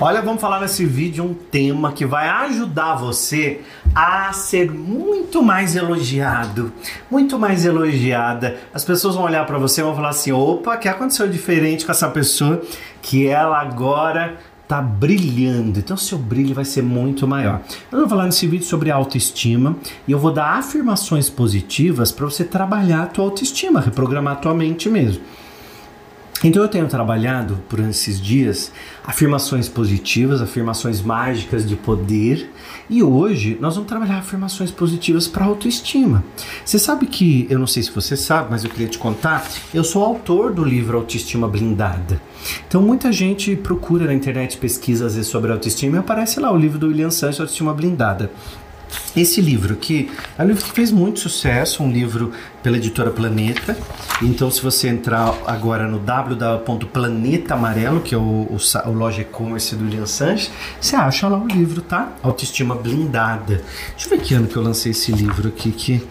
Olha, vamos falar nesse vídeo um tema que vai ajudar você a ser muito mais elogiado, muito mais elogiada. As pessoas vão olhar para você e vão falar assim: opa, o que aconteceu diferente com essa pessoa que ela agora tá brilhando. Então seu brilho vai ser muito maior. Eu vou falar nesse vídeo sobre autoestima e eu vou dar afirmações positivas para você trabalhar a tua autoestima, reprogramar a tua mente mesmo. Então eu tenho trabalhado por esses dias afirmações positivas, afirmações mágicas de poder, e hoje nós vamos trabalhar afirmações positivas para autoestima. Você sabe que, eu não sei se você sabe, mas eu queria te contar, eu sou autor do livro Autoestima Blindada. Então muita gente procura na internet pesquisa às vezes sobre autoestima e aparece lá o livro do William Sanches Autoestima Blindada. Esse livro aqui é um livro que fez muito sucesso, um livro pela editora Planeta. Então, se você entrar agora no www.planeta Amarelo, que é o, o, o loja e-commerce do William Sanches, você acha lá o livro, tá? Autoestima Blindada. Deixa eu ver que ano que eu lancei esse livro aqui, que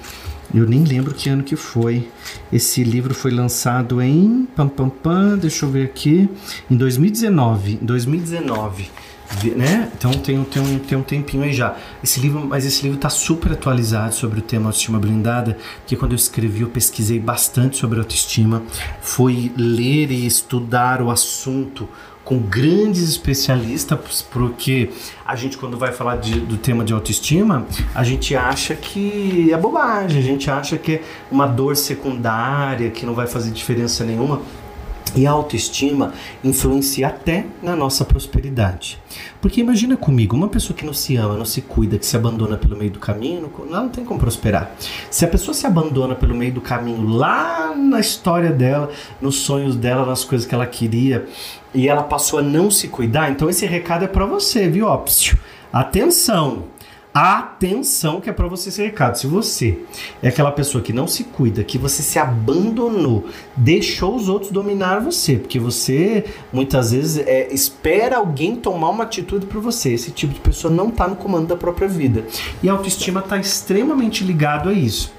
eu nem lembro que ano que foi. Esse livro foi lançado em. Pam, pam, pam, deixa eu ver aqui. Em 2019. Em 2019 né? Então tem, tem, um, tem um tempinho aí já. Esse livro, mas esse livro está super atualizado sobre o tema autoestima blindada, porque quando eu escrevi eu pesquisei bastante sobre autoestima, fui ler e estudar o assunto com grandes especialistas, porque a gente quando vai falar de, do tema de autoestima, a gente acha que é bobagem, a gente acha que é uma dor secundária, que não vai fazer diferença nenhuma. E a autoestima influencia até na nossa prosperidade. Porque imagina comigo, uma pessoa que não se ama, não se cuida, que se abandona pelo meio do caminho, não, não tem como prosperar. Se a pessoa se abandona pelo meio do caminho, lá na história dela, nos sonhos dela, nas coisas que ela queria, e ela passou a não se cuidar, então esse recado é para você, viu? Ó, atenção! Atenção que é para você esse recado. Se você é aquela pessoa que não se cuida, que você se abandonou, deixou os outros dominar você, porque você muitas vezes é, espera alguém tomar uma atitude por você. Esse tipo de pessoa não está no comando da própria vida. E a autoestima está extremamente ligado a isso.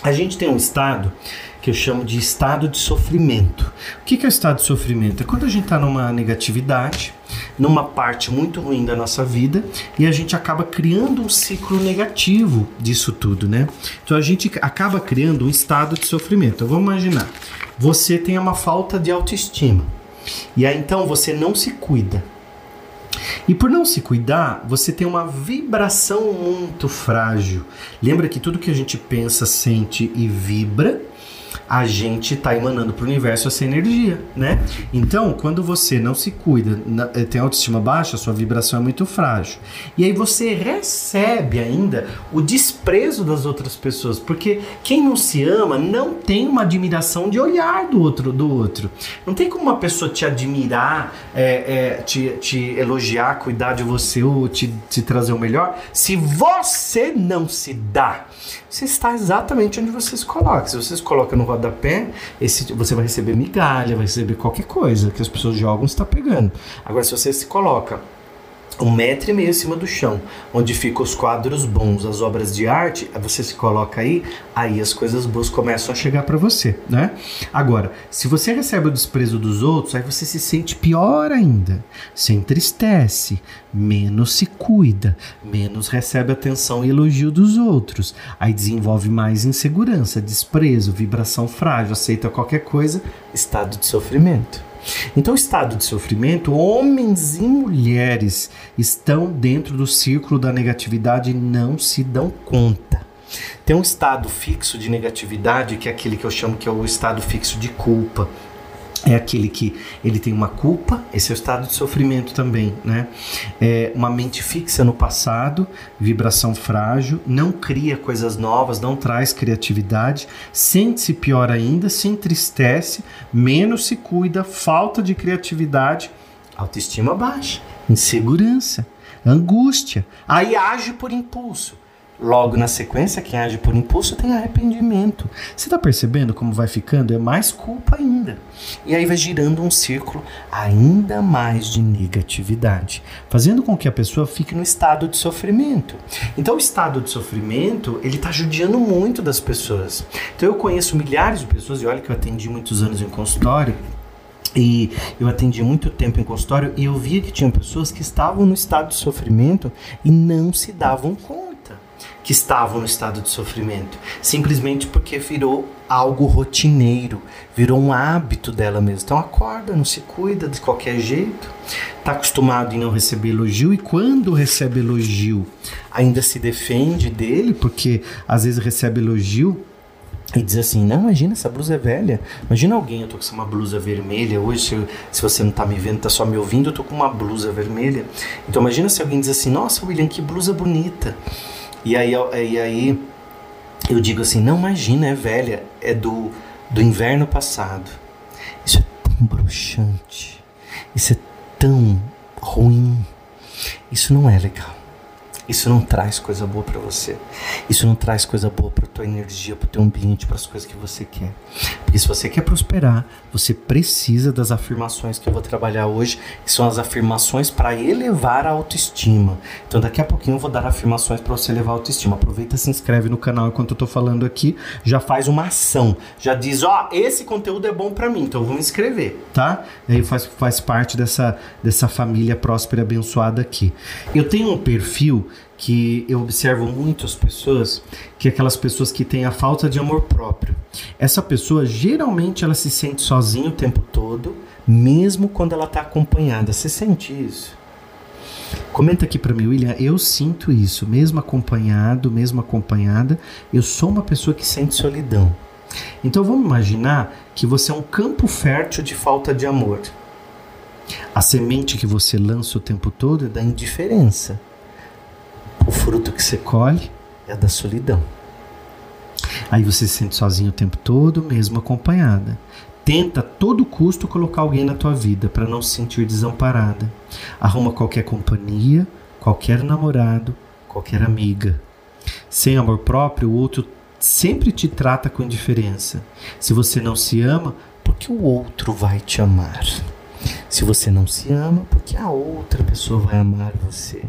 A gente tem um estado que eu chamo de estado de sofrimento. O que é o estado de sofrimento? É quando a gente está numa negatividade, numa parte muito ruim da nossa vida e a gente acaba criando um ciclo negativo disso tudo, né? Então a gente acaba criando um estado de sofrimento. Então, vamos imaginar, você tem uma falta de autoestima e aí então você não se cuida. E por não se cuidar, você tem uma vibração muito frágil. Lembra que tudo que a gente pensa, sente e vibra a gente está emanando para o universo essa energia, né? Então, quando você não se cuida, eh, tem autoestima baixa, sua vibração é muito frágil. E aí você recebe ainda o desprezo das outras pessoas, porque quem não se ama não tem uma admiração de olhar do outro, do outro. Não tem como uma pessoa te admirar, é, é, te, te elogiar, cuidar de você ou te, te trazer o melhor, se você não se dá. Você está exatamente onde você se coloca. Se você se coloca no rodapé, esse, você vai receber migalha, vai receber qualquer coisa que as pessoas jogam, você está pegando. Agora, se você se coloca um metro e meio acima do chão, onde ficam os quadros bons, as obras de arte, você se coloca aí, aí as coisas boas começam a chegar para você, né? Agora, se você recebe o desprezo dos outros, aí você se sente pior ainda, se entristece, menos se cuida, menos recebe atenção e elogio dos outros, aí desenvolve mais insegurança, desprezo, vibração frágil, aceita qualquer coisa, estado de sofrimento. Então, estado de sofrimento, homens e mulheres estão dentro do círculo da negatividade e não se dão conta. Tem um estado fixo de negatividade, que é aquele que eu chamo que é o estado fixo de culpa é aquele que ele tem uma culpa, esse é o estado de sofrimento também, né? É uma mente fixa no passado, vibração frágil, não cria coisas novas, não traz criatividade, sente-se pior ainda, se entristece, menos se cuida, falta de criatividade, autoestima baixa, insegurança, angústia, aí age por impulso Logo na sequência, quem age por impulso tem arrependimento. Você está percebendo como vai ficando? É mais culpa ainda. E aí vai girando um círculo ainda mais de negatividade, fazendo com que a pessoa fique no estado de sofrimento. Então, o estado de sofrimento ele está judiando muito das pessoas. Então, eu conheço milhares de pessoas e olha que eu atendi muitos anos em consultório E eu atendi muito tempo em consultório e eu via que tinham pessoas que estavam no estado de sofrimento e não se davam conta que estavam no estado de sofrimento, simplesmente porque virou algo rotineiro, virou um hábito dela mesma. Então acorda, não se cuida de qualquer jeito, está acostumado em não receber elogio e quando recebe elogio ainda se defende dele, porque às vezes recebe elogio e diz assim: Não, imagina, essa blusa é velha. Imagina alguém, eu tô com uma blusa vermelha. Hoje, se, se você não tá me vendo, tá só me ouvindo, eu tô com uma blusa vermelha. Então, imagina se alguém diz assim: Nossa, William, que blusa bonita. E aí, e aí eu digo assim: Não, imagina, é velha, é do, do inverno passado. Isso é tão broxante. Isso é tão ruim. Isso não é legal. Isso não traz coisa boa para você. Isso não traz coisa boa para tua energia, para teu ambiente, para as coisas que você quer. Porque se você quer prosperar, você precisa das afirmações que eu vou trabalhar hoje, que são as afirmações para elevar a autoestima. Então daqui a pouquinho eu vou dar afirmações para você elevar a autoestima. Aproveita, se inscreve no canal enquanto eu tô falando aqui, já faz uma ação, já diz, ó, oh, esse conteúdo é bom para mim, então eu vou me inscrever, tá? E aí faz, faz parte dessa, dessa família próspera abençoada aqui. Eu tenho um perfil que eu observo muito as pessoas, que é aquelas pessoas que têm a falta de amor próprio. Essa pessoa geralmente ela se sente sozinha o tempo todo, mesmo quando ela está acompanhada. Você sente isso? Comenta aqui para mim, William. Eu sinto isso, mesmo acompanhado, mesmo acompanhada, eu sou uma pessoa que sente solidão. Então vamos imaginar que você é um campo fértil de falta de amor. A semente que você lança o tempo todo é da indiferença fruto que você colhe é da solidão. Aí você se sente sozinho o tempo todo, mesmo acompanhada. Tenta a todo custo colocar alguém na tua vida para não se sentir desamparada. Arruma qualquer companhia, qualquer namorado, qualquer amiga. Sem amor próprio, o outro sempre te trata com indiferença. Se você não se ama, porque o outro vai te amar. Se você não se ama, porque a outra pessoa vai amar você.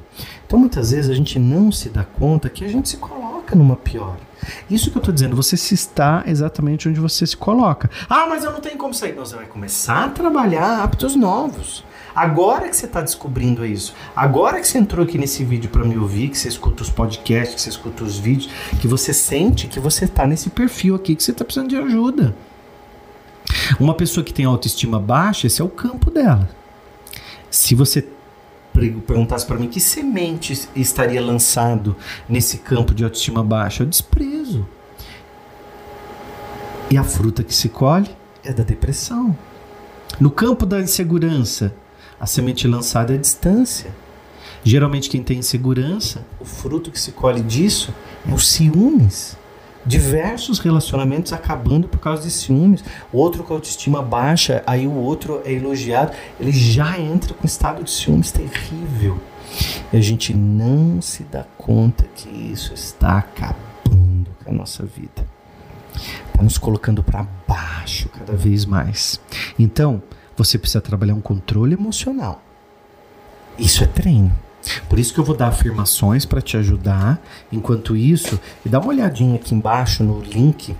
Então muitas vezes a gente não se dá conta que a gente se coloca numa pior. Isso que eu estou dizendo, você se está exatamente onde você se coloca. Ah, mas eu não tenho como sair. Não, você vai começar a trabalhar hábitos novos. Agora que você está descobrindo isso, agora que você entrou aqui nesse vídeo para me ouvir, que você escuta os podcasts, que você escuta os vídeos, que você sente que você está nesse perfil aqui, que você está precisando de ajuda. Uma pessoa que tem autoestima baixa, esse é o campo dela. Se você perguntasse para mim que semente estaria lançado nesse campo de autoestima baixa, eu desprezo. E a fruta que se colhe é da depressão. No campo da insegurança, a semente lançada é a distância. Geralmente quem tem insegurança, o fruto que se colhe disso é os ciúmes diversos relacionamentos acabando por causa de ciúmes. O outro com autoestima baixa, aí o outro é elogiado, ele já entra com estado de ciúmes terrível. E a gente não se dá conta que isso está acabando com a nossa vida. Está nos colocando para baixo cada vez mais. Então, você precisa trabalhar um controle emocional. Isso é treino. Por isso que eu vou dar afirmações para te ajudar. Enquanto isso, dá uma olhadinha aqui embaixo no link.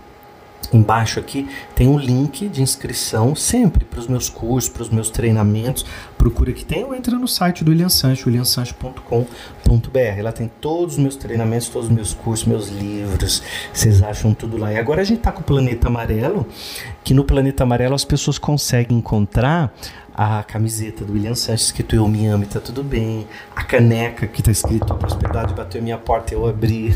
Embaixo aqui tem um link de inscrição sempre para os meus cursos, para os meus treinamentos. Procura que tem ou entra no site do William Sancho, williamsancho.com.br. Lá tem todos os meus treinamentos, todos os meus cursos, meus livros. Vocês acham tudo lá. E agora a gente está com o Planeta Amarelo, que no Planeta Amarelo as pessoas conseguem encontrar a camiseta do William Sanches escrito Eu Me Amo e Tá Tudo Bem, a caneca que tá escrito A Prosperidade Bateu Minha Porta e Eu Abri.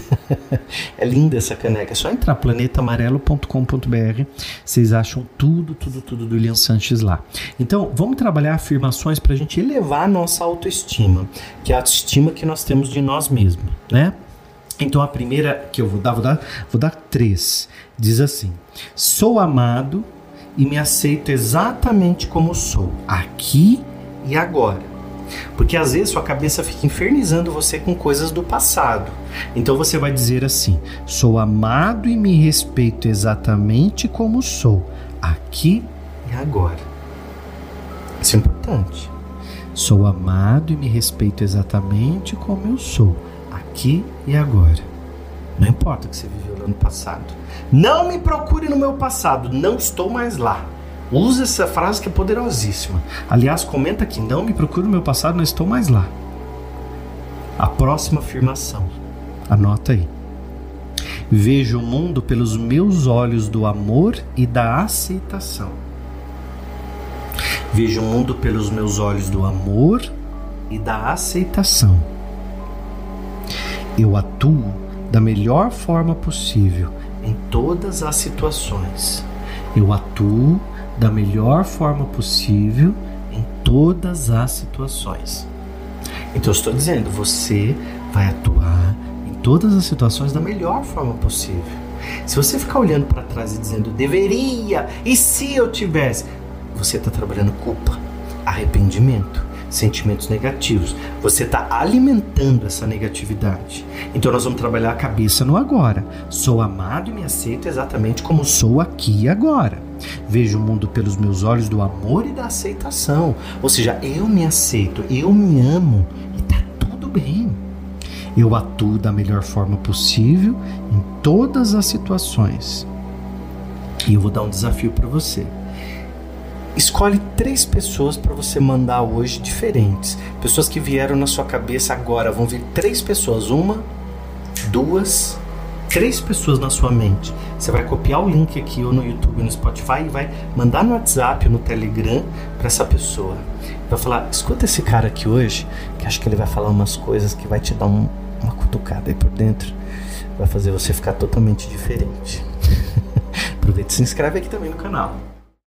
é linda essa caneca. É só entrar planetamarelo.com.br. Vocês acham tudo, tudo, tudo do William Sanches lá. Então, vamos trabalhar afirmações para a gente elevar a nossa autoestima, que é a autoestima que nós temos de nós mesmos, né? Então a primeira que eu vou dar, vou dar, vou dar três. Diz assim: Sou amado e me aceito exatamente como sou, aqui e agora. Porque às vezes sua cabeça fica infernizando você com coisas do passado. Então você vai dizer assim: sou amado e me respeito exatamente como sou, aqui e agora. Isso é importante. Sou amado e me respeito exatamente como eu sou, aqui e agora. Não importa o que você viveu no passado. Não me procure no meu passado, não estou mais lá. Usa essa frase que é poderosíssima. Aliás, comenta aqui, não me procure no meu passado, não estou mais lá. A próxima afirmação. Anota aí. Vejo o mundo pelos meus olhos do amor e da aceitação. Vejo o mundo pelos meus olhos do amor e da aceitação. Eu atuo da melhor forma possível em todas as situações. Eu atuo da melhor forma possível em todas as situações. Então eu estou dizendo, você vai atuar em todas as situações da melhor forma possível. Se você ficar olhando para trás e dizendo deveria, e se eu tivesse, você está trabalhando culpa, arrependimento sentimentos negativos. Você está alimentando essa negatividade. Então nós vamos trabalhar a cabeça no agora. Sou amado e me aceito exatamente como sou aqui e agora. Vejo o mundo pelos meus olhos do amor e da aceitação. Ou seja, eu me aceito, eu me amo e tá tudo bem. Eu atuo da melhor forma possível em todas as situações. E eu vou dar um desafio para você. Escolhe três pessoas para você mandar hoje diferentes. Pessoas que vieram na sua cabeça agora. Vão vir três pessoas. Uma, duas, três pessoas na sua mente. Você vai copiar o link aqui ou no YouTube ou no Spotify e vai mandar no WhatsApp ou no Telegram para essa pessoa. Vai falar: escuta esse cara aqui hoje, que acho que ele vai falar umas coisas que vai te dar um, uma cutucada aí por dentro. Vai fazer você ficar totalmente diferente. Aproveita e se inscreve aqui também no canal.